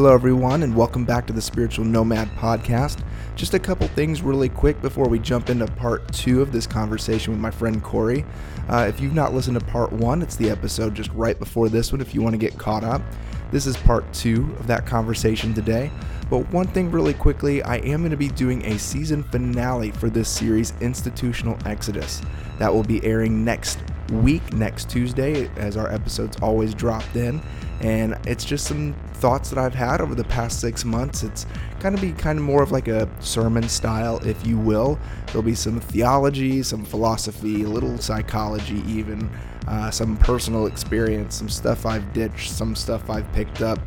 Hello, everyone, and welcome back to the Spiritual Nomad Podcast. Just a couple things really quick before we jump into part two of this conversation with my friend Corey. Uh, if you've not listened to part one, it's the episode just right before this one if you want to get caught up. This is part two of that conversation today. But one thing really quickly, I am going to be doing a season finale for this series, Institutional Exodus. That will be airing next week, next Tuesday, as our episodes always dropped in. And it's just some thoughts that I've had over the past six months. It's kind of be kind of more of like a sermon style, if you will. There'll be some theology, some philosophy, a little psychology, even uh, some personal experience, some stuff I've ditched, some stuff I've picked up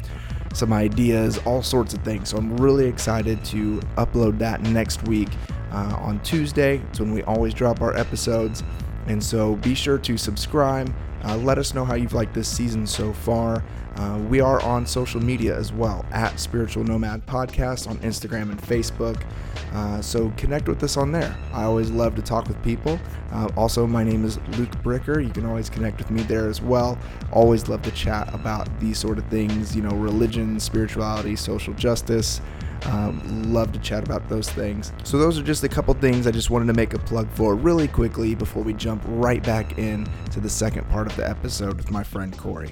some ideas, all sorts of things. So I'm really excited to upload that next week uh, on Tuesday. It's when we always drop our episodes. And so be sure to subscribe. Uh, let us know how you've liked this season so far. Uh, we are on social media as well at Spiritual Nomad Podcast on Instagram and Facebook. Uh, so connect with us on there. I always love to talk with people. Uh, also, my name is Luke Bricker. You can always connect with me there as well. Always love to chat about these sort of things, you know, religion, spirituality, social justice. Um, love to chat about those things. So, those are just a couple things I just wanted to make a plug for really quickly before we jump right back in to the second part of the episode with my friend Corey.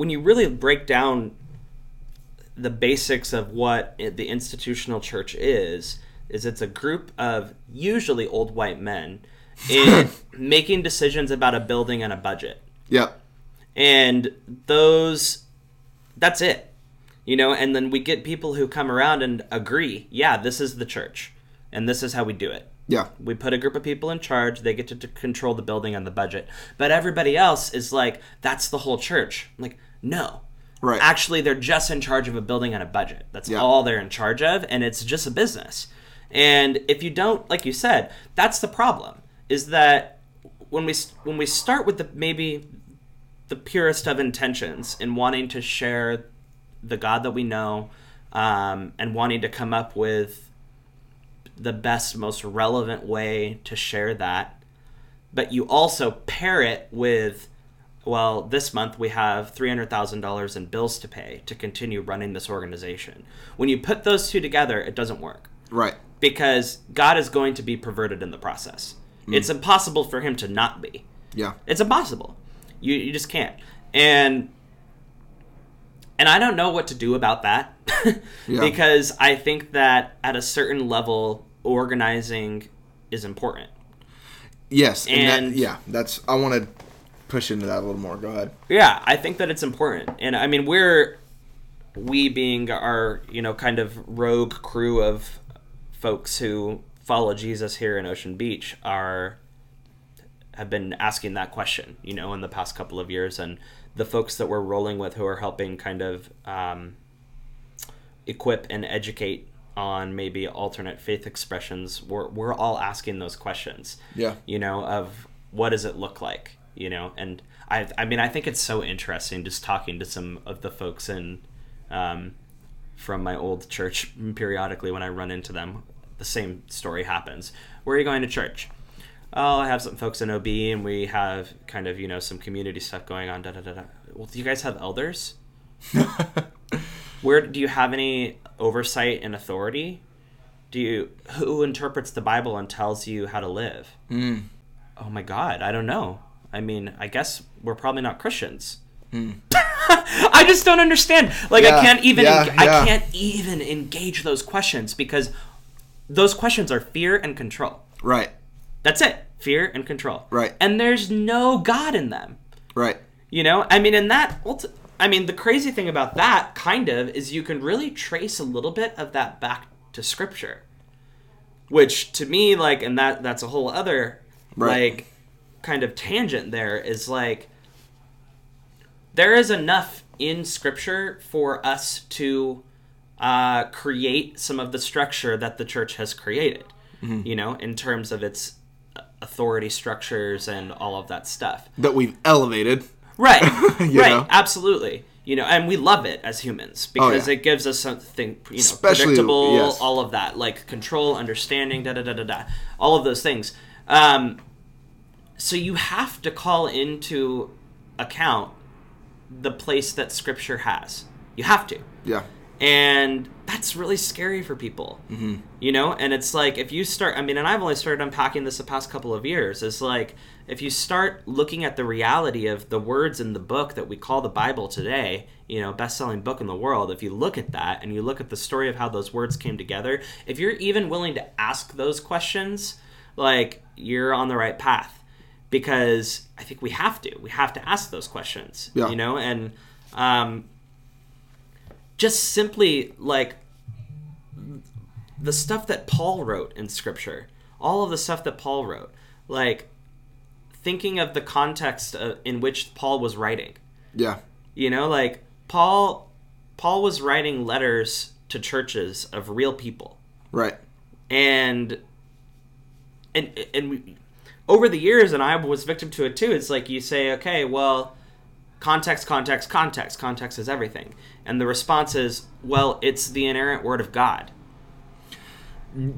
when you really break down the basics of what the institutional church is, is it's a group of usually old white men in making decisions about a building and a budget. Yeah. And those that's it. You know, and then we get people who come around and agree, yeah, this is the church and this is how we do it. Yeah. We put a group of people in charge. They get to, to control the building and the budget. But everybody else is like, that's the whole church. I'm like, no. Right. Actually, they're just in charge of a building and a budget. That's Yeah. all they're in charge of, and it's just a business. And if you don't, like you said, that's the problem. Is that when we when we start with the maybe the purest of intentions in wanting to share the God that we know, um, and wanting to come up with the best, most relevant way to share that. But you also pair it with, well, this month we have $300,000 in bills to pay to continue running this organization. When you put those two together, it doesn't work Right. because God is going to be perverted in the process. It's impossible for him to not be. Yeah. It's impossible. You you just can't. And and I don't know what to do about that Yeah. because I think that at a certain level organizing is important. Yes. And, And- that, yeah, that's, I want to push into that a little more. Go ahead. Yeah, I think that it's important. And I mean, we're we being our, you know, kind of rogue crew of folks who follow Jesus here in Ocean Beach are have been asking that question, you know, in the past couple of years. And the folks that we're rolling with who are helping kind of um, equip and educate on maybe alternate faith expressions we're, we're all asking those questions Yeah. you know of what does it look like you know? And i i mean i think it's so interesting just talking to some of the folks in um, from my old church periodically when i run into them the same story happens. Where are you going to church oh i have some folks in ob and we have kind of you know some community stuff going on da da da da. Well do you guys have elders? Where do you have any oversight and authority? Do you who interprets the bible and tells you how to live? Mm. oh my god i don't know. I mean i guess we're probably not christians. I just don't understand. Like Yeah, i can't even yeah, eng- yeah. i can't even engage those questions because those questions are fear and control. Right. That's it fear and control Right. and there's no god in them Right. you know, I mean, and that, ulti- I mean, the crazy thing about that kind of is you can really trace a little bit of that back to scripture, which to me, like, and that that's a whole other Right. like kind of tangent. There is like there is enough in scripture for us to uh, create some of the structure that the church has created. You know, in terms of its authority structures and all of that stuff. That we've elevated. Right. Right. know? Absolutely. You know, and we love it as humans because Oh, yeah. it gives us something, you know, Especially- predictable, yes. all of that, like control, understanding, da da da da da, all of those things. Um, so you have to call into account the place that scripture has. You have to. Yeah. And that's really scary for people. Mm-hmm. You know, and it's like if you start, I mean, and I've only started unpacking this the past couple of years, is like if you start looking at the reality of the words in the book that we call the Bible today, you know, best selling book in the world, if you look at that and you look at the story of how those words came together, if you're even willing to ask those questions, like you're on the right path because I think we have to. We have to ask those questions. Yeah. You know, and um, just simply like the stuff that Paul wrote in Scripture, all of the stuff that Paul wrote, like thinking of the context uh, in which Paul was writing. Yeah. You know, like Paul, Paul was writing letters to churches of real people Right. and and and we, over the years and i was victim to it too it's like you say okay well context context context context is everything and the response is well it's the inerrant word of god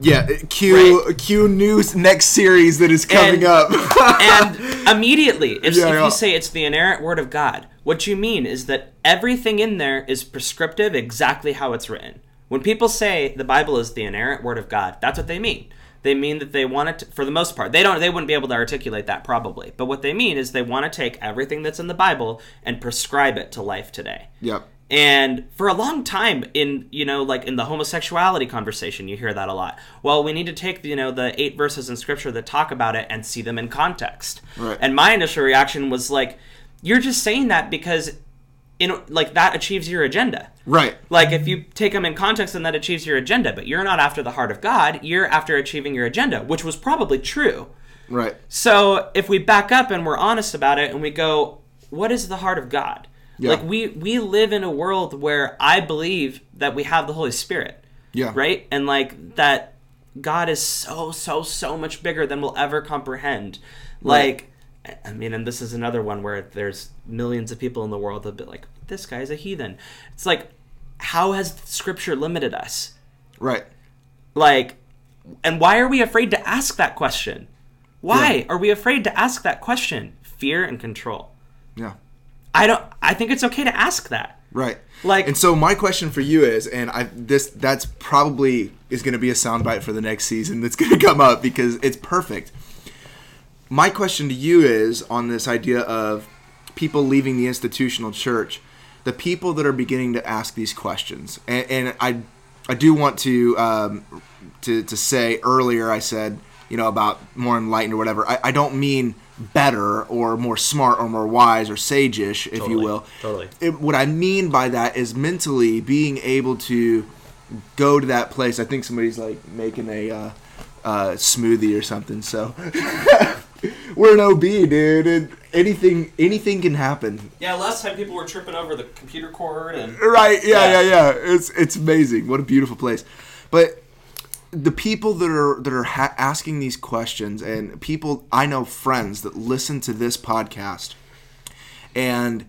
Yeah. Q Right. Q news next series that is coming And- up. and immediately if, Yeah, if yeah. you say it's the inerrant word of god what you mean is that everything in there is prescriptive exactly how it's written when people say the bible is the inerrant word of god that's what they mean they mean that they want it to, for the most part they don't they wouldn't be able to articulate that probably but what they mean is they want to take everything that's in the bible and prescribe it to life today yep. And for a long time in you know like in the homosexuality conversation you hear that a lot. Well, we need to take you know the eight verses in scripture that talk about it and see them in context. Right. And my initial reaction was like you're just saying that because in like that achieves your agenda. Right. Like if you take them in context and that achieves your agenda, but you're not after the heart of God, you're after achieving your agenda, which was probably true. Right. So if we back up and we're honest about it and we go, what is the heart of God? Yeah. Like we we live in a world where I believe that we have the Holy Spirit, Yeah. right? And like that God is so so so much bigger than we'll ever comprehend. Like I mean, and this is another one where there's millions of people in the world that be like, this guy's a heathen. It's like, how has Scripture limited us? Right. Like, and why are we afraid to ask that question? Why Yeah. are we afraid to ask that question? Fear and control. Yeah. I don't. I think it's okay to ask that. Right. Like- and so my question for you is, and I this that's probably is going to be a soundbite for the next season that's going to come up because it's perfect. My question to you is on this idea of people leaving the institutional church, the people that are beginning to ask these questions, and, and I, I do want to, um, to to say earlier I said you know about more enlightened or whatever. I, I don't mean better or more smart or more wise or sage-ish, if you will totally. it, what I mean by that is mentally being able to go to that place. I think somebody's like making a uh, uh, smoothie or something. So we're an OB, dude. And anything, anything can happen. Yeah. Last time people were tripping over the computer cord and. Right? Yeah, yeah, Yeah. yeah. It's it's amazing. What a beautiful place. But the people that are that are ha- asking these questions, and people I know, friends that listen to this podcast, and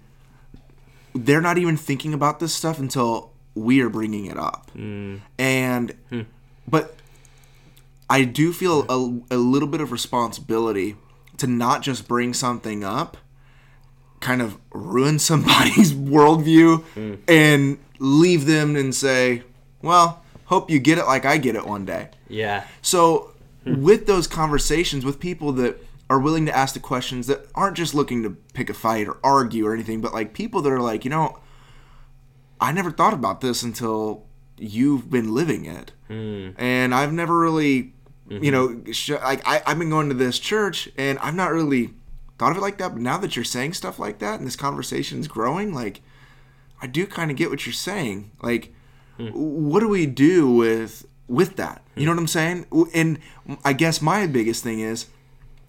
they're not even thinking about this stuff until we are bringing it up. Mm. And hmm. but I do feel a, a little bit of responsibility to not just bring something up, kind of ruin somebody's worldview hmm. and leave them and say, well, hope you get it like I get it one day. Yeah. So, with those conversations with people that are willing to ask the questions that aren't just looking to pick a fight or argue or anything, but like people that are like, you know, I never thought about this until you've been living it, hmm. and I've never really, you mm-hmm. know, sh- like I, I've been going to this church and I've not really thought of it like that. But now that you're saying stuff like that and this conversation's mm-hmm. growing, like I do kind of get what you're saying. Like, Mm. what do we do with with that? You know mm. what I'm saying? And I guess my biggest thing is,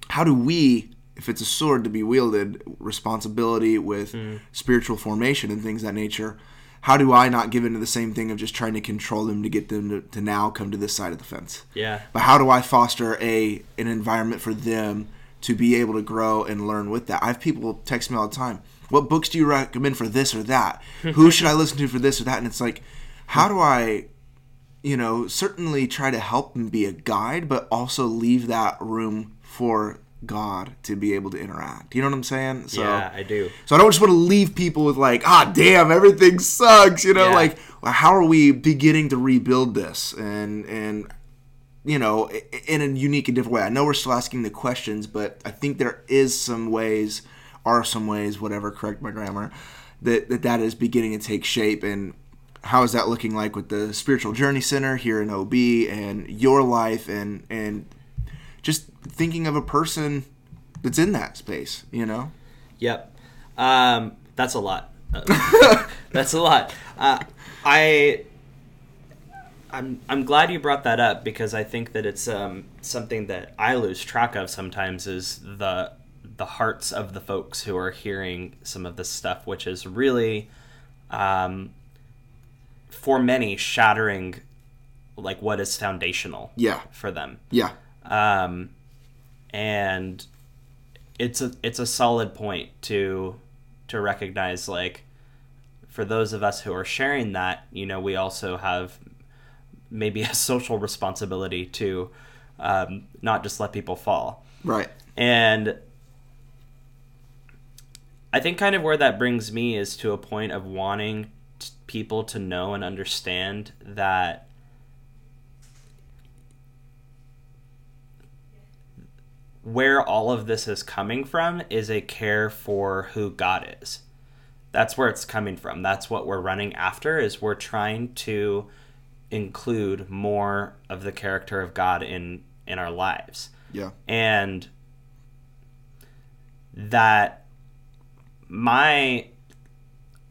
how do we, if it's a sword to be wielded, responsibility with mm. spiritual formation and things of that nature? How do I not give into the same thing of just trying to control them to get them to, to now come to this side of the fence? Yeah. But how do I foster a an environment for them to be able to grow and learn with that? I have people text me all the time. What books do you recommend for this or that? Who should I listen to for this or that? And it's like, how do I, you know, certainly try to help and be a guide, but also leave that room for God to be able to interact. You know what I'm saying? So, yeah, I do. So I don't just want to leave people with like, ah, damn, everything sucks. You know, Yeah. like how are we beginning to rebuild this and and you know in a unique and different way? I know we're still asking the questions, but I think there is some ways, are some ways, whatever. Correct my grammar. That that that is beginning to take shape and. How is that looking like with the Spiritual Journey Center here in OB and your life and and just thinking of a person that's in that space, you know? Yep. Um, that's a lot. Uh, that's a lot. Uh, I. I'm, I'm glad you brought that up because I think that it's um, something that I lose track of sometimes is the the hearts of the folks who are hearing some of this stuff, which is really, um, for many, shattering, like what is foundational Yeah. for them Yeah. um, and it's a it's a solid point to to recognize like for those of us who are sharing that you know we also have maybe a social responsibility to um, not just let people fall Right. and I think kind of where that brings me is to a point of wanting people to know and understand that where all of this is coming from is a care for who God is. That's where it's coming from. That's what we're running after is we're trying to include more of the character of God in in our lives Yeah. and that my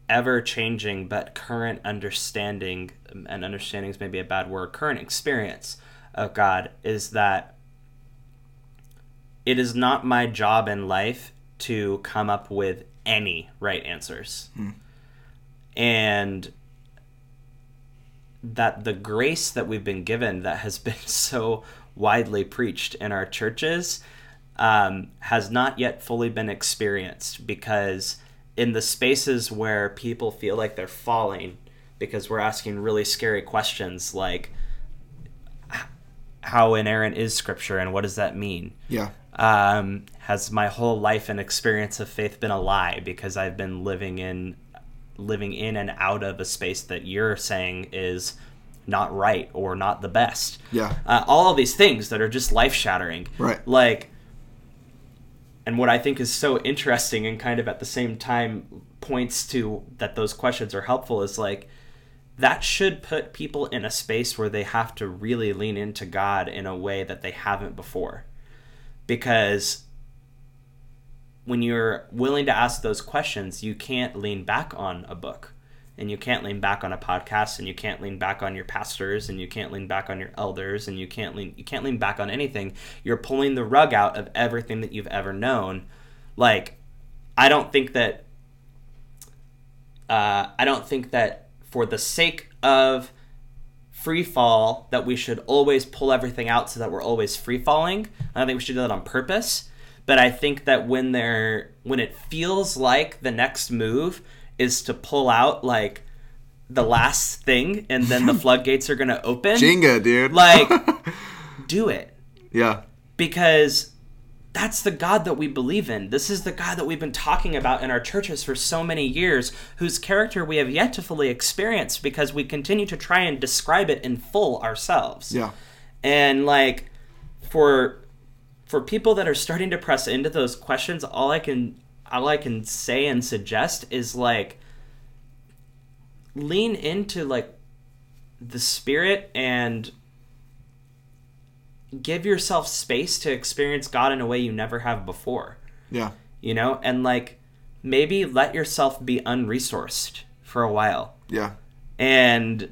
ever changing but current understanding and understanding is maybe a bad word current experience of god is that it is not my job in life to come up with any right answers. And that the grace that we've been given that has been so widely preached in our churches um, has not yet fully been experienced because in the spaces where people feel like they're falling because we're asking really scary questions like how inerrant is scripture and what does that mean Yeah. um, has my whole life and experience of faith been a lie because I've been living in living in and out of a space that you're saying is not right or not the best. Yeah. Uh, all of these things that are just life shattering. Right. Like, and what I think is so interesting and kind of at the same time points to that those questions are helpful is like that should put people in a space where they have to really lean into God in a way that they haven't before. Because when you're willing to ask those questions, you can't lean back on a book and you can't lean back on a podcast and you can't lean back on your pastors and you can't lean back on your elders and you can't lean you can't lean back on anything. You're pulling the rug out of everything that you've ever known. Like I don't think that uh, I don't think that for the sake of free fall that we should always pull everything out so that we're always free falling. I don't think we should do that on purpose. But I think that when they're when it feels like the next move is to pull out like the last thing and then the floodgates are gonna open. Jenga, dude. Like do it yeah. because that's the God that we believe in. This is the God that we've been talking about in our churches for so many years, whose character we have yet to fully experience because we continue to try and describe it in full ourselves. Yeah. And like for for people that are starting to press into those questions, all I can all I can say and suggest is like lean into like the spirit and give yourself space to experience God in a way you never have before, Yeah. you know? And like maybe let yourself be unresourced for a while Yeah. and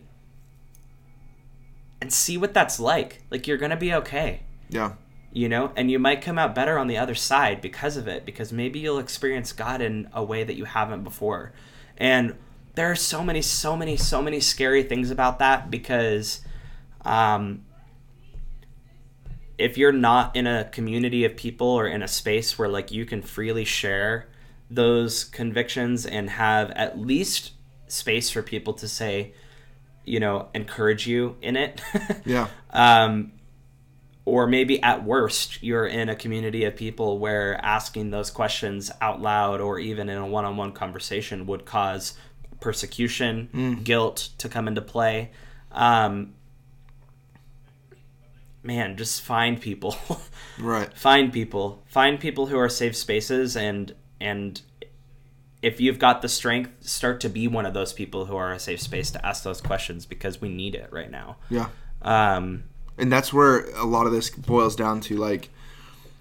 and see what that's like. Like you're going to be okay, Yeah. You know? And you might come out better on the other side because of it because maybe you'll experience God in a way that you haven't before. And there are so many so many so many scary things about that because um if you're not in a community of people or in a space where like you can freely share those convictions and have at least space for people to say you know encourage you in it Yeah. um or maybe at worst you're in a community of people where asking those questions out loud or even in a one-on-one conversation would cause persecution Mm. guilt to come into play um, man just find people Right. find people find people who are safe spaces and and if you've got the strength start to be one of those people who are a safe space to ask those questions because we need it right now Yeah. um, and that's where a lot of this boils down to like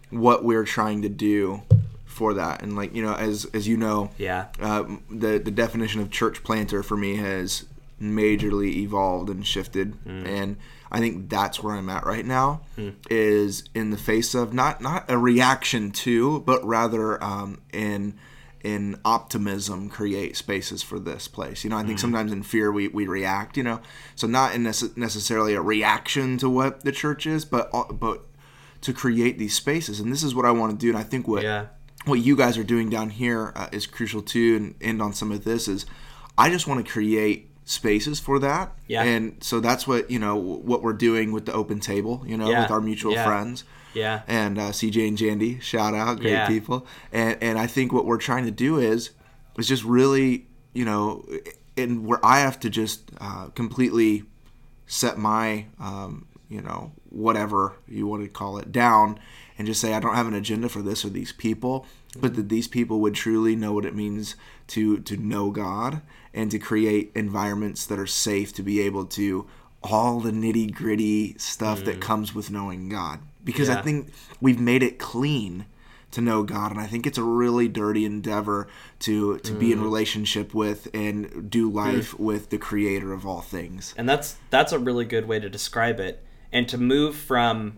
what we're trying to do for that. And like you know as as you know yeah. uh, the the definition of church planter for me has majorly evolved and shifted. And i think that's where i'm at right now is in the face of not not a reaction to but rather um, in in optimism create spaces for this place. You know i think sometimes in fear we, we react you know. So not in nece- necessarily a reaction to what the church is but uh, but to create these spaces. And this is what i want to do and i think what yeah. what you guys are doing down here uh, is crucial too and end on some of this is i just want to create spaces for that. Yeah. and so that's what you know what we're doing with the open table you know Yeah. with our mutual Yeah. friends yeah. And uh, cj and jandy shout out great Yeah. people. And and i think what we're trying to do is is just really you know and where i have to just uh, completely set my um, you know whatever you want to call it down and just say i don't have an agenda for this or these people but that these people would truly know what it means to to know god and to create environments that are safe to be able to all the nitty gritty stuff that comes with knowing god because i think we've made it clean to know God, and I think it's a really dirty endeavor to to be in mm. relationship with and do mm. life with the Creator of all things. and that's that's a really good way to describe it and to move from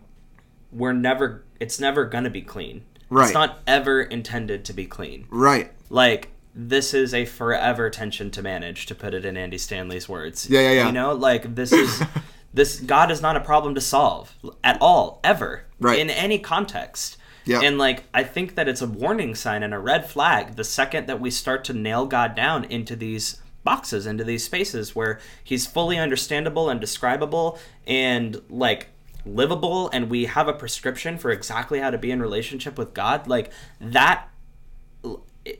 we're never it's never gonna be clean Right. it's not ever intended to be clean Right? like this is a forever tension to manage to put it in andy stanley's words Yeah, yeah, yeah. you know like this is this god is not a problem to solve at all ever Right. in any context Yeah. and like i think that it's a warning sign and a red flag the second that we start to nail god down into these boxes into these spaces where he's fully understandable and describable and like livable and we have a prescription for exactly how to be in relationship with god like that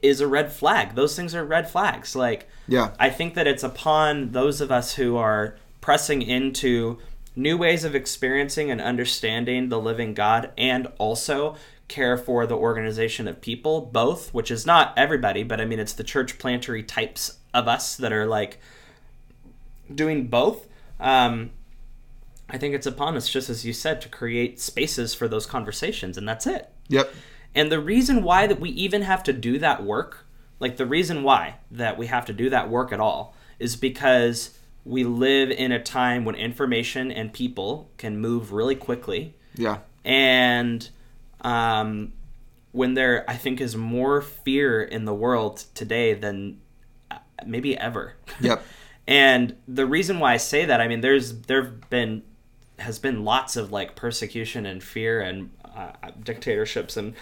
is a red flag. Those things are red flags. Like, Yeah. I think that it's upon those of us who are pressing into new ways of experiencing and understanding the living God and also care for the organization of people, both, which is not everybody, but I mean, it's the church plantery types of us that are like doing both. Um, I think it's upon us, just as you said, to create spaces for those conversations, and that's it. Yep. And the reason why that we even have to do that work, like the reason why that we have to do that work at all, is because we live in a time when information and people can move really quickly. Yeah. And um, when there, I think, is more fear in the world today than uh, maybe ever. Yep. And the reason why I say that, I mean, there's there've been has been lots of like persecution and fear and uh, dictatorships and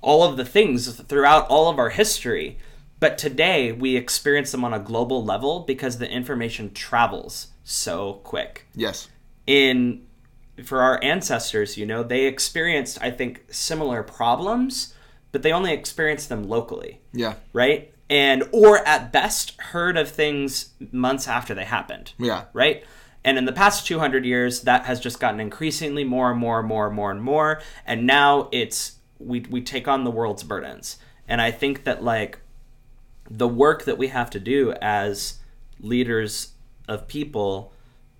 all of the things throughout all of our history. But today we experience them on a global level because the information travels so quick. Yes. In for our ancestors, you know, they experienced I think similar problems, but they only experienced them locally Yeah. right? And or at best heard of things months after they happened, Yeah. right? And in the past 200 years, that has just gotten increasingly more and more and more and more and more. And now it's we we take on the world's burdens. And I think that like the work that we have to do as leaders of people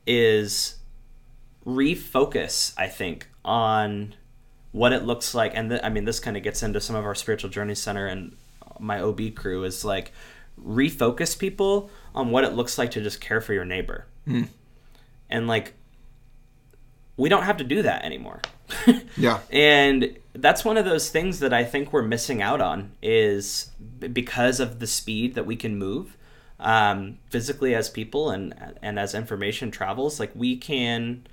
is refocus. I think on what it looks like. And th- i mean this kind of gets into some of our spiritual journey center and my ob crew is like refocus people on what it looks like to just care for your neighbor. Hmm. And like we don't have to do that anymore Yeah. and that's one of those things that i think we're missing out on is because of the speed that we can move um, physically as people and and as information travels like we can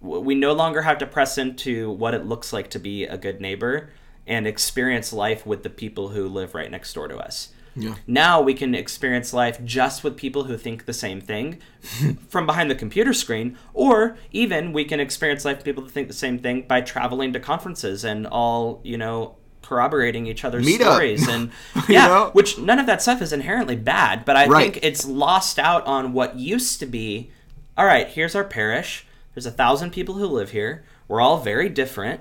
we no longer have to press into what it looks like to be a good neighbor and experience life with the people who live right next door to us. Yeah. Now we can experience life just with people who think the same thing from behind the computer screen, or even we can experience life with people who think the same thing by traveling to conferences and all, you know, corroborating each other's Meet up. stories and You yeah, know? which none of that stuff is inherently bad, but I Right. think it's lost out on what used to be. All right, here's our parish. There's a thousand people who live here. We're all very different,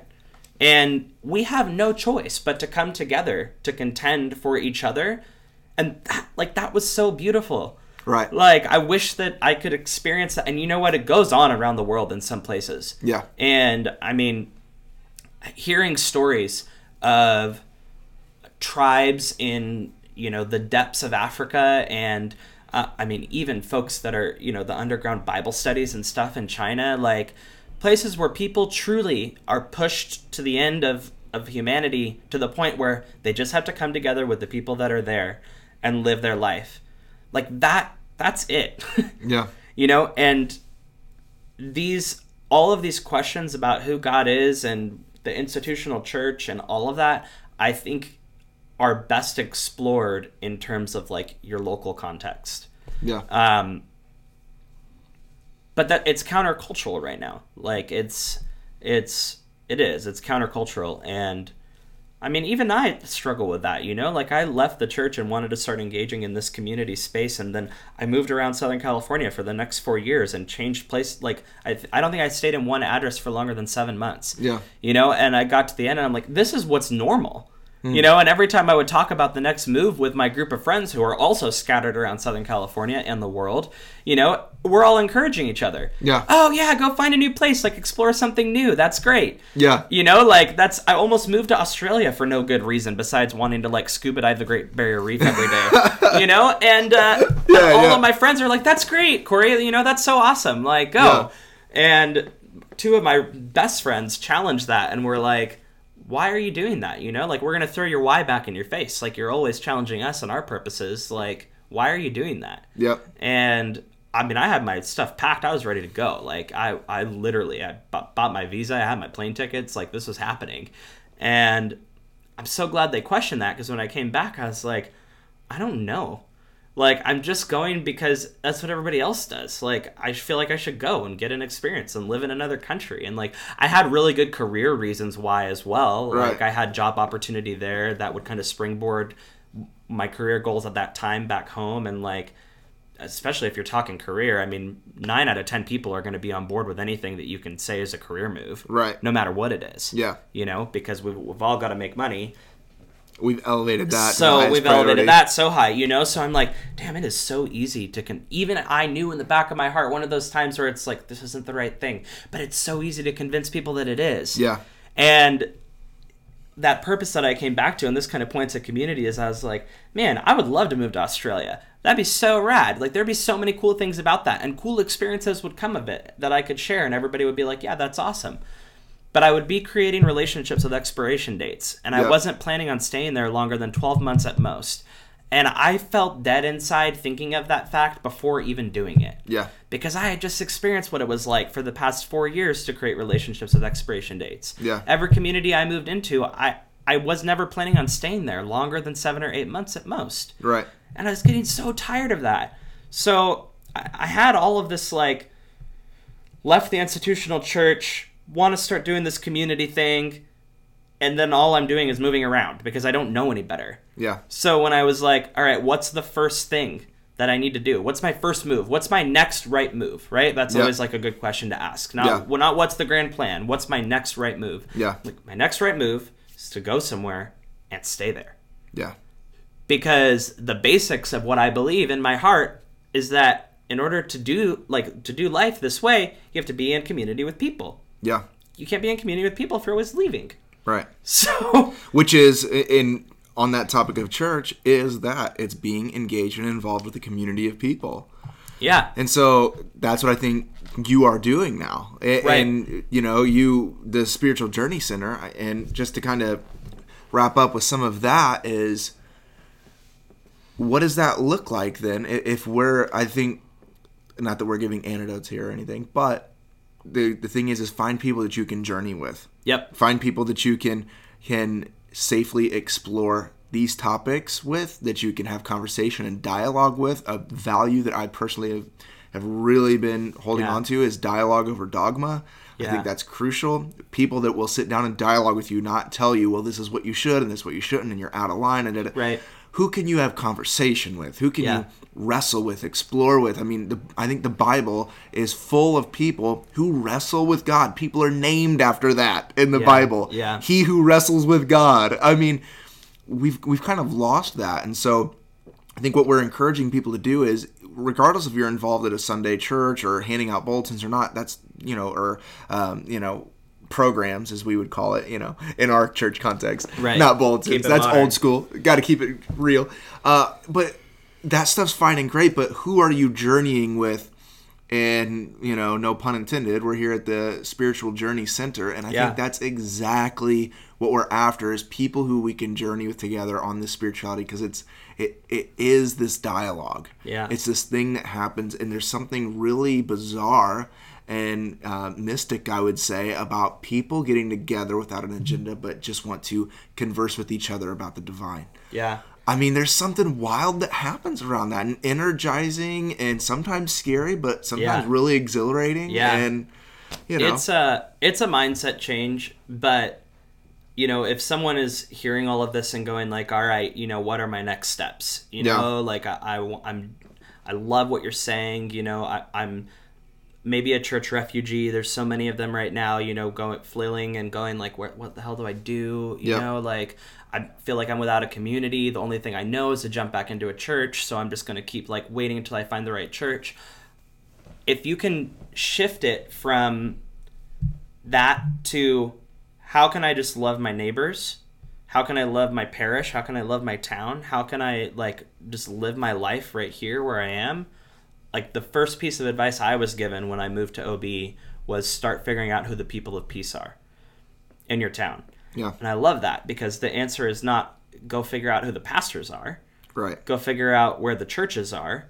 and we have no choice but to come together to contend for each other. And that, like that was so beautiful. Right. Like I wish that I could experience that. And you know what? It goes on around the world in some places. Yeah. And I mean, hearing stories of tribes in you know the depths of Africa and uh, I mean even folks that are you know the underground Bible studies and stuff in China like places where people truly are pushed to the end of of humanity to the point where they just have to come together with the people that are there and live their life. Like that that's it. Yeah. you know and these all of these questions about who god is and the institutional church and all of that i think are best explored in terms of like your local context. Yeah. um but that it's countercultural right now. Like it's it's it is. It's countercultural. And i mean even i struggle with that you know? Like i left the church and wanted to start engaging in this community space and then i moved around southern california for the next four years and changed place like i, I don't think i stayed in one address for longer than seven months. Yeah. you know and i got to the end and i'm like this is what's normal you know and every time i would talk about the next move with my group of friends who are also scattered around southern california and the world you know we're all encouraging each other Yeah. oh yeah go find a new place like explore something new that's great Yeah. you know like that's i almost moved to australia for no good reason besides wanting to like scuba dive the great barrier reef every day you know and uh, Yeah, all yeah. of my friends are like that's great corey you know that's so awesome like go Yeah. and two of my best friends challenged that and were like why are you doing that you know like we're gonna throw your why back in your face like you're always challenging us and our purposes like why are you doing that Yep. and I mean, I had my stuff packed. I was ready to go. Like, I, I literally, I bought, bought my visa. I had my plane tickets. Like, this was happening. And I'm so glad they questioned that because when I came back, I was like, I don't know. Like, I'm just going because that's what everybody else does. Like, I feel like I should go and get an experience and live in another country. And, like, I had really good career reasons why as well. Right. Like, I had job opportunity there that would kind of springboard my career goals at that time back home. And, like, especially if you're talking career, I mean, nine out of ten people are going to be on board with anything that you can say is a career move, Right. No matter what it is, Yeah. You know, because we've, we've all got to make money, We've elevated that. so we've priority. elevated that so high, you know. So I'm like, damn, it is so easy to con- even I knew in the back of my heart one of those times where it's like this isn't the right thing, but it's so easy to convince people that it is, Yeah. and that purpose that I came back to, and this kind of points at community, is I was like, man, I would love to move to Australia. That'd be so rad. Like, there'd be so many cool things about that, and cool experiences would come of it that I could share, and everybody would be like, yeah, that's awesome. But I would be creating relationships with expiration dates, and I wasn't planning on staying there longer than 12 months at most. And I felt dead inside thinking of that fact before even doing it Yeah. because I had just experienced what it was like for the past four years to create relationships with expiration dates. Yeah. Every community I moved into, I I was never planning on staying there longer than seven or eight months at most, Right. and I was getting so tired of that. So I, I had all of this like left the institutional church, want to start doing this community thing, and then all I'm doing is moving around because I don't know any better. Yeah. So when I was like, all right, what's the first thing that I need to do? What's my first move? What's my next right move? Right? That's Yeah. always like a good question to ask. Not, Yeah. well, not what's the grand plan. What's my next right move? Yeah. Like, my next right move is to go somewhere and stay there. Yeah. Because the basics of what I believe in my heart is that in order to do like to do life this way, you have to be in community with people. Yeah. You can't be in community with people if you're always leaving. Right. So Which is in on that topic of church is that it's being engaged and involved with a community of people. yeah. And so that's what I think you are doing now. A- Right. And you know, you the spiritual journey center and just to kind of wrap up with some of that is what does that look like then if we're I think not that we're giving antidotes here or anything, but the the thing is is find people that you can journey with Yep. find people that you can can safely explore these topics with that you can have conversation and dialogue with a value that i personally have, have really been holding Yeah. on to is dialogue over dogma i think that's crucial people that will sit down and dialogue with you not tell you well this is what you should and this is what you shouldn't and you're out of line and da- da- Right. Who can you have conversation with? Who can Yeah. you wrestle with explore with? I mean the, i think the bible is full of people who wrestle with god. People are named after that in the Yeah, bible. Yeah. he who wrestles with god. I mean we've we've kind of lost that. And so i think what we're encouraging people to do is regardless if you're involved at a sunday church or handing out bulletins or not that's you know or um, you know programs as we would call it you know in our church context Right. not bulletins that's modern. old school got to keep it real uh, but that stuff's fine and great but who are you journeying with and you know no pun intended we're here at the spiritual journey center and i Yeah. think that's exactly what we're after is people who we can journey with together on this spirituality because it's it, it is this dialogue Yeah. it's this thing that happens and there's something really bizarre and uh, mystic i would say about people getting together without an agenda but just want to converse with each other about the divine Yeah. I mean, there's something wild that happens around that, and energizing, and sometimes scary, but sometimes Yeah. really exhilarating. Yeah. and you know, It's a it's a mindset change, but you know, if someone is hearing all of this and going like, "All right, you know, what are my next steps?" You Yeah. know, like I, I am I love what you're saying. You know, I, I'm maybe a church refugee. There's so many of them right now. You know, going flailing and going like, "Where what the hell do I do?" You Yeah. know, like. I feel like I'm without a community. The only thing I know is to jump back into a church, so I'm just going to keep like waiting until I find the right church. If you can shift it from that to how can I just love my neighbors? How can I love my parish? How can I love my town? How can I like just live my life right here where I am? Like the first piece of advice I was given when I moved to OB was start figuring out who the people of peace are in your town. yeah, And I love that because the answer is not go figure out who the pastors are. Right, go figure out where the churches are.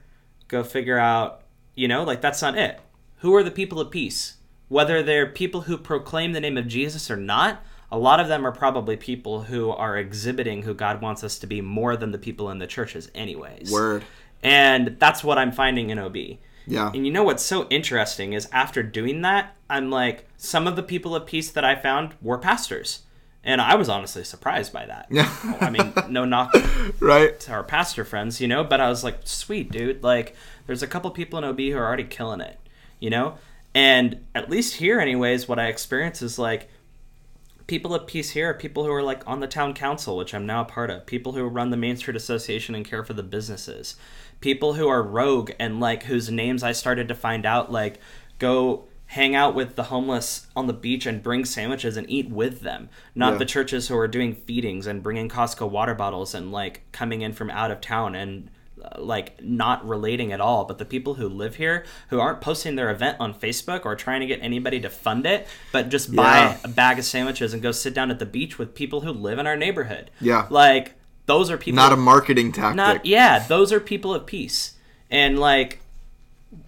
Go figure out you know like that's not it. Who are the people of peace? Whether they're people who proclaim the name of jesus or not a lot of them are probably people who are exhibiting who god wants us to be more than the people in the churches anyways. Word, and that's what i'm finding in ob yeah, and you know what's so interesting is after doing that, I'm like, some of the people of peace that I found were pastors. And I was honestly surprised by that. Yeah. I mean, no knock right, to our pastor friends, you know, but I was like, sweet, dude. Like, there's a couple people in OB who are already killing it, you know? And at least here, anyways, what I experience is like, people of peace here are people who are like on the town council, which I'm now a part of, people who run the Main Street Association and care for the businesses, people who are rogue and like whose names I started to find out, like, go hang out with the homeless on the beach and bring sandwiches and eat with them not Yeah. the churches who are doing feedings and bringing Costco water bottles and like coming in from out of town and uh, like not relating at all but the people who live here who aren't posting their event on Facebook or trying to get anybody to fund it but just buy Yeah. a bag of sandwiches and go sit down at the beach with people who live in our neighborhood Yeah. like those are people not a marketing tactic. not yeah those are people of peace and like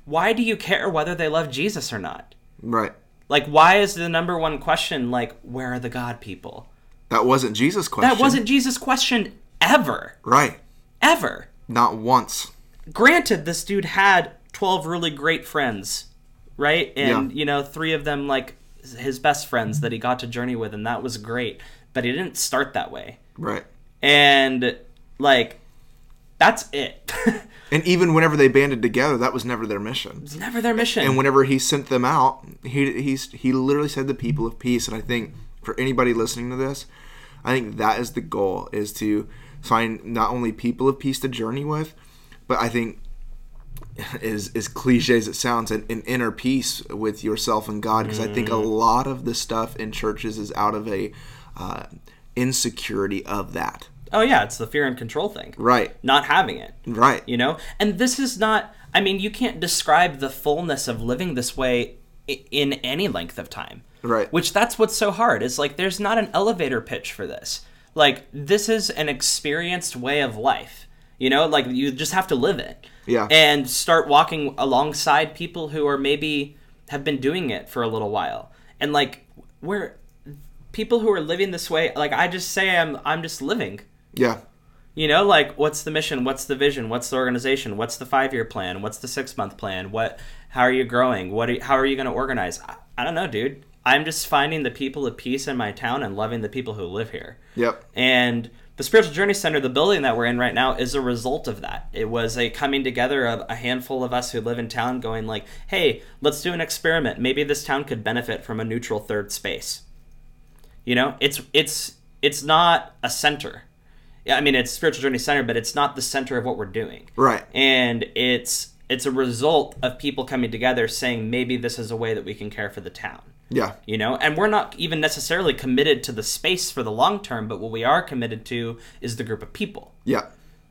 why do you care whether they love Jesus or not right. like why is the number one question like where are the god people That wasn't Jesus' question. that wasn't Jesus' question ever. right. Ever. Not once. Granted, this dude had 12 really great friends, right? And, Yeah. you know, three of them, like, his best friends that he got to journey with, and that was great. But he didn't start that way. Right. And, like, that's it. And even whenever they banded together, that was never their mission. it's never their mission. And whenever he sent them out, he he's he literally said the people of peace. And I think for anybody listening to this, I think that is the goal: is to find not only people of peace to journey with, but I think is as cliche as it sounds, an, an inner peace with yourself and God. Because I think a lot of the stuff in churches is out of a uh, insecurity of that. Oh, yeah, it's the fear and control thing. Right. Not having it. Right. you know and this is not i mean you can't describe the fullness of living this way in any length of time Right. which that's what's so hard is like there's not an elevator pitch for this like this is an experienced way of life you know like you just have to live it Yeah. and start walking alongside people who are maybe have been doing it for a little while and like we're people who are living this way like i just say i'm i'm just living Yeah. You know, like what's the mission? What's the vision? What's the organization? What's the five year plan? What's the six month plan? What? How are you growing? What? Are how are you going to organize? I, I don't know, dude. I'm just finding the people of peace in my town and loving the people who live here. Yep. And the Spiritual Journey Center, the building that we're in right now, is a result of that. It was a coming together of a handful of us who live in town going like, hey, let's do an experiment. Maybe this town could benefit from a neutral third space. You know, it's it's it's not a center. Yeah, I mean it's Spiritual Journey Center, but it's not the center of what we're doing. Right. And it's it's a result of people coming together saying maybe this is a way that we can care for the town Yeah. you know and we're not even necessarily committed to the space for the long term but what we are committed to is the group of people Yeah.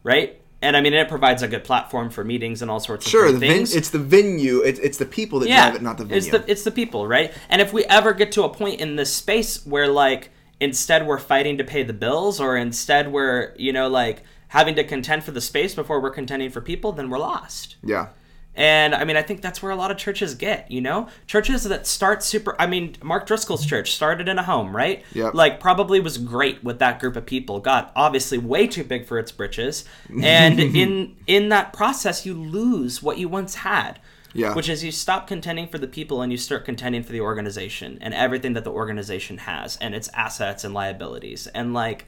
right and i mean it provides a good platform for meetings and all sorts of Sure. The ven- things it's the venue. It's it's the people that yeah drive it, not the venue. it's the it's the people right and if we ever get to a point in this space where like instead we're fighting to pay the bills or instead we're you know like having to contend for the space before we're contending for people then we're lost yeah. And I mean, I think that's where a lot of churches get, you know? Churches that start super. I mean, Mark Driscoll's church started in a home, right? Yep. Like, probably was great with that group of people. Got obviously way too big for its britches. And in in that process, you lose what you once had. Yeah. Which is you stop contending for the people and you start contending for the organization and everything that the organization has and its assets and liabilities. And, like,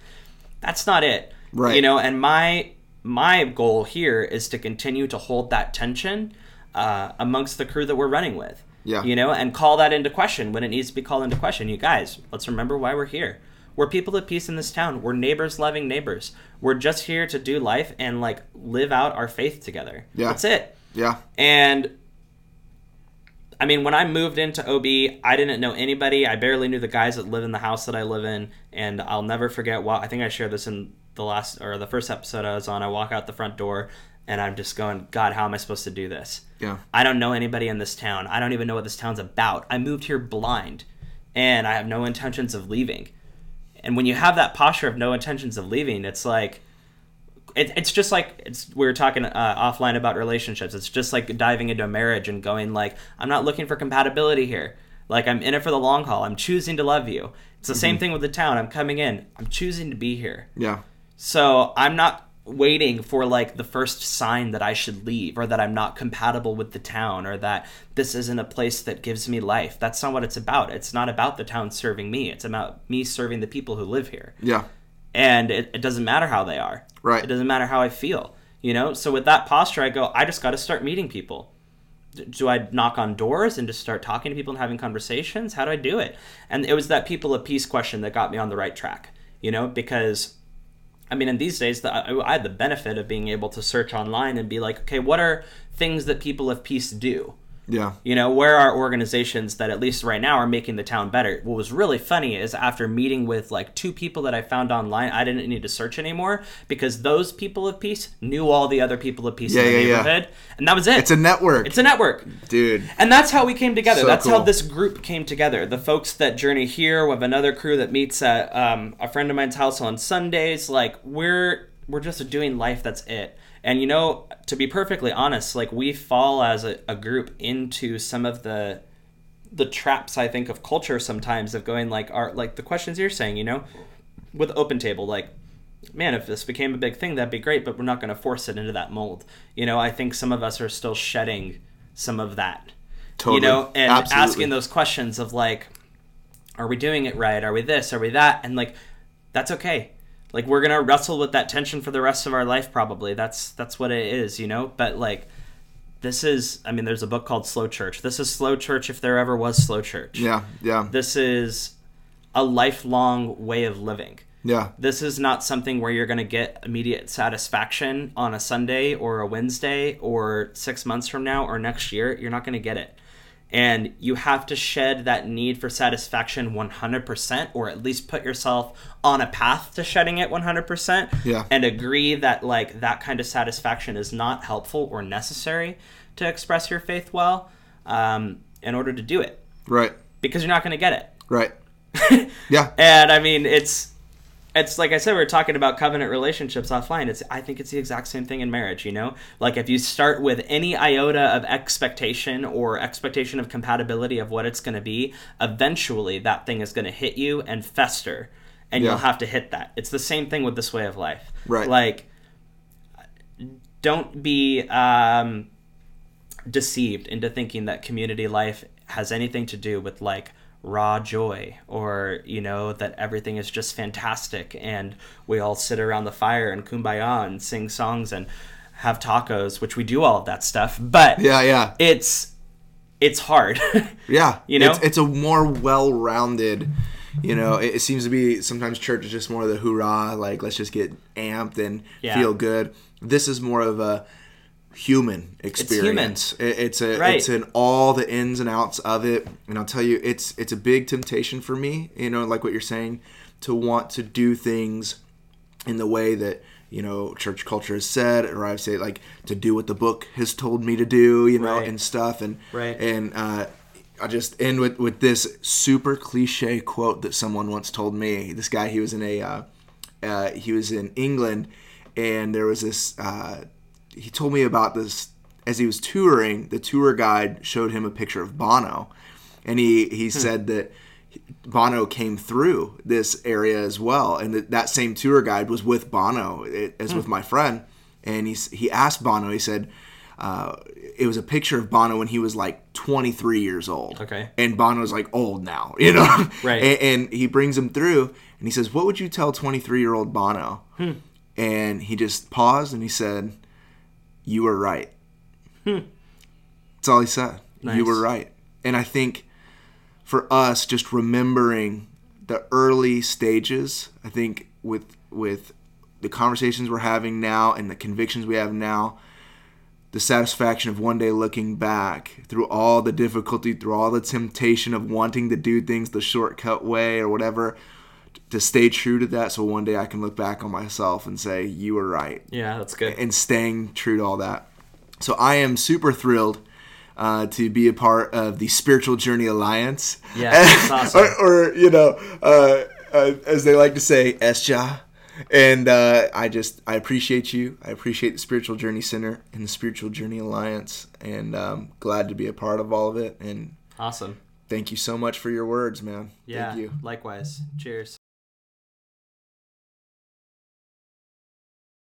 that's not it. Right. You know, and my my goal here is to continue to hold that tension uh, amongst the crew that we're running with. Yeah. You know, and call that into question when it needs to be called into question. You guys, let's remember why we're here. We're people of peace in this town. We're neighbors loving neighbors. We're just here to do life and like live out our faith together. Yeah. That's it. Yeah. And I mean, when I moved into OB, I didn't know anybody. I barely knew the guys that live in the house that I live in, and I'll never forget. Well, I think I shared this in the last or the first episode I was on. I walk out the front door, and I'm just going, God, how am I supposed to do this? Yeah. I don't know anybody in this town. I don't even know what this town's about. I moved here blind, and I have no intentions of leaving. And when you have that posture of no intentions of leaving, it's like it, it's just like it's we were talking uh, offline about relationships. It's just like diving into a marriage and going like, I'm not looking for compatibility here. Like I'm in it for the long haul. I'm choosing to love you. It's the same thing with the town. I'm coming in. I'm choosing to be here. Yeah. So I'm not waiting for like the first sign that I should leave or that I'm not compatible with the town or that this isn't a place that gives me life. That's not what it's about. It's not about the town serving me. It's about me serving the people who live here. Yeah. And it, it doesn't matter how they are. Right. It doesn't matter how I feel. You know? So with that posture, I go, I just got to start meeting people. Do I knock on doors and just start talking to people and having conversations? How do I do it? And it was that people of peace question that got me on the right track, you know, because I mean, in these days, the, I, I had the benefit of being able to search online and be like, okay, what are things that people of peace do? Yeah. You know, where are organizations that at least right now are making the town better? What was really funny is after meeting with like two people that I found online, I didn't need to search anymore because those people of peace knew all the other people of peace Yeah, in the yeah, yeah. neighborhood, and that was it. It's a network. It's a network. Dude. And that's how we came together. So that's how this group came together. The folks that journey here, we have another crew that meets at um, a friend of mine's house on Sundays. Like we're we're just doing life. That's it. And you know, to be perfectly honest, like we fall as a, a group into some of the the traps I think of culture sometimes of going like are like the questions you're saying, you know, with open table, like man, if this became a big thing, that'd be great, but we're not going to force it into that mold. You know, I think some of us are still shedding some of that. Totally. You know, and Absolutely. asking those questions of like, are we doing it right? Are we this? Are we that? And like, that's okay. Like we're gonna wrestle with that tension for the rest of our life, probably. That's that's what it is, you know. But like, this is. I mean, there's a book called Slow Church. This is Slow Church if there ever was Slow Church. Yeah. Yeah. This is a lifelong way of living. Yeah. This is not something where you're going to get immediate satisfaction on a Sunday or a Wednesday or six months from now or next year. You're not going to get it. And you have to shed that need for satisfaction 100%, or at least put yourself on a path to shedding it 100%. Yeah. And agree that, like, that kind of satisfaction is not helpful or necessary to express your faith well um, in order to do it. Right. Because you're not going to get it. Right. Yeah. And I mean, it's it's like I said, we are talking about covenant relationships offline. It's I think it's the exact same thing in marriage. You know, like if you start with any iota of expectation or expectation of compatibility of what it's going to be, eventually that thing is going to hit you and fester. and Yeah. you'll have to hit that. It's the same thing with this way of life. Right. Like, don't be um, deceived into thinking that community life has anything to do with like raw joy or you know that everything is just fantastic and we all sit around the fire and kumbaya and sing songs and have tacos which we do all of that stuff but Yeah, yeah, it's it's hard yeah. You know? it's, it's a more well-rounded. You know, it, it seems to be sometimes church is just more of the hoorah, like let's just get amped and Yeah. feel good. This is more of a human experience. It's, It- it's a Right. it's in all the ins and outs of it, and I'll tell you, it's it's a big temptation for me. You know, like what you're saying, to want to do things in the way that you know church culture has said or i've said like to do what the book has told me to do you know Right. and stuff and Right. and uh i'll just end with with this super cliche quote that someone once told me this guy he was in a uh, uh he was in england and there was this uh he told me about this as he was touring the tour guide showed him a picture of bono and he he hmm. said that Bono came through this area as well, and that, that same tour guide was with Bono it, as hmm. with my friend, and he he asked Bono. He said uh, it was a picture of Bono when he was like 23 years old. Okay. and Bono Bono's like old now, you know. Right. And, and he brings him through, and he says, "What would you tell 23 year old Bono?" Hmm. And he just paused and he said, "You were right." Hmm. That's all he said. Nice. You were right, and I think for us just remembering the early stages i think with with the conversations we're having now and the convictions we have now the satisfaction of one day looking back through all the difficulty through all the temptation of wanting to do things the shortcut way or whatever to stay true to that so one day i can look back on myself and say you were right yeah that's good and staying true to all that. So I am super thrilled uh, to be a part of the Spiritual Journey Alliance. Yeah, that's awesome. or, or, you know, uh, uh, as they like to say, Esja. And uh, I just I appreciate you. I appreciate the Spiritual Journey Center and the Spiritual Journey Alliance, and um, glad to be a part of all of it. And awesome thank you so much for your words, man. yeah Thank you. likewise cheers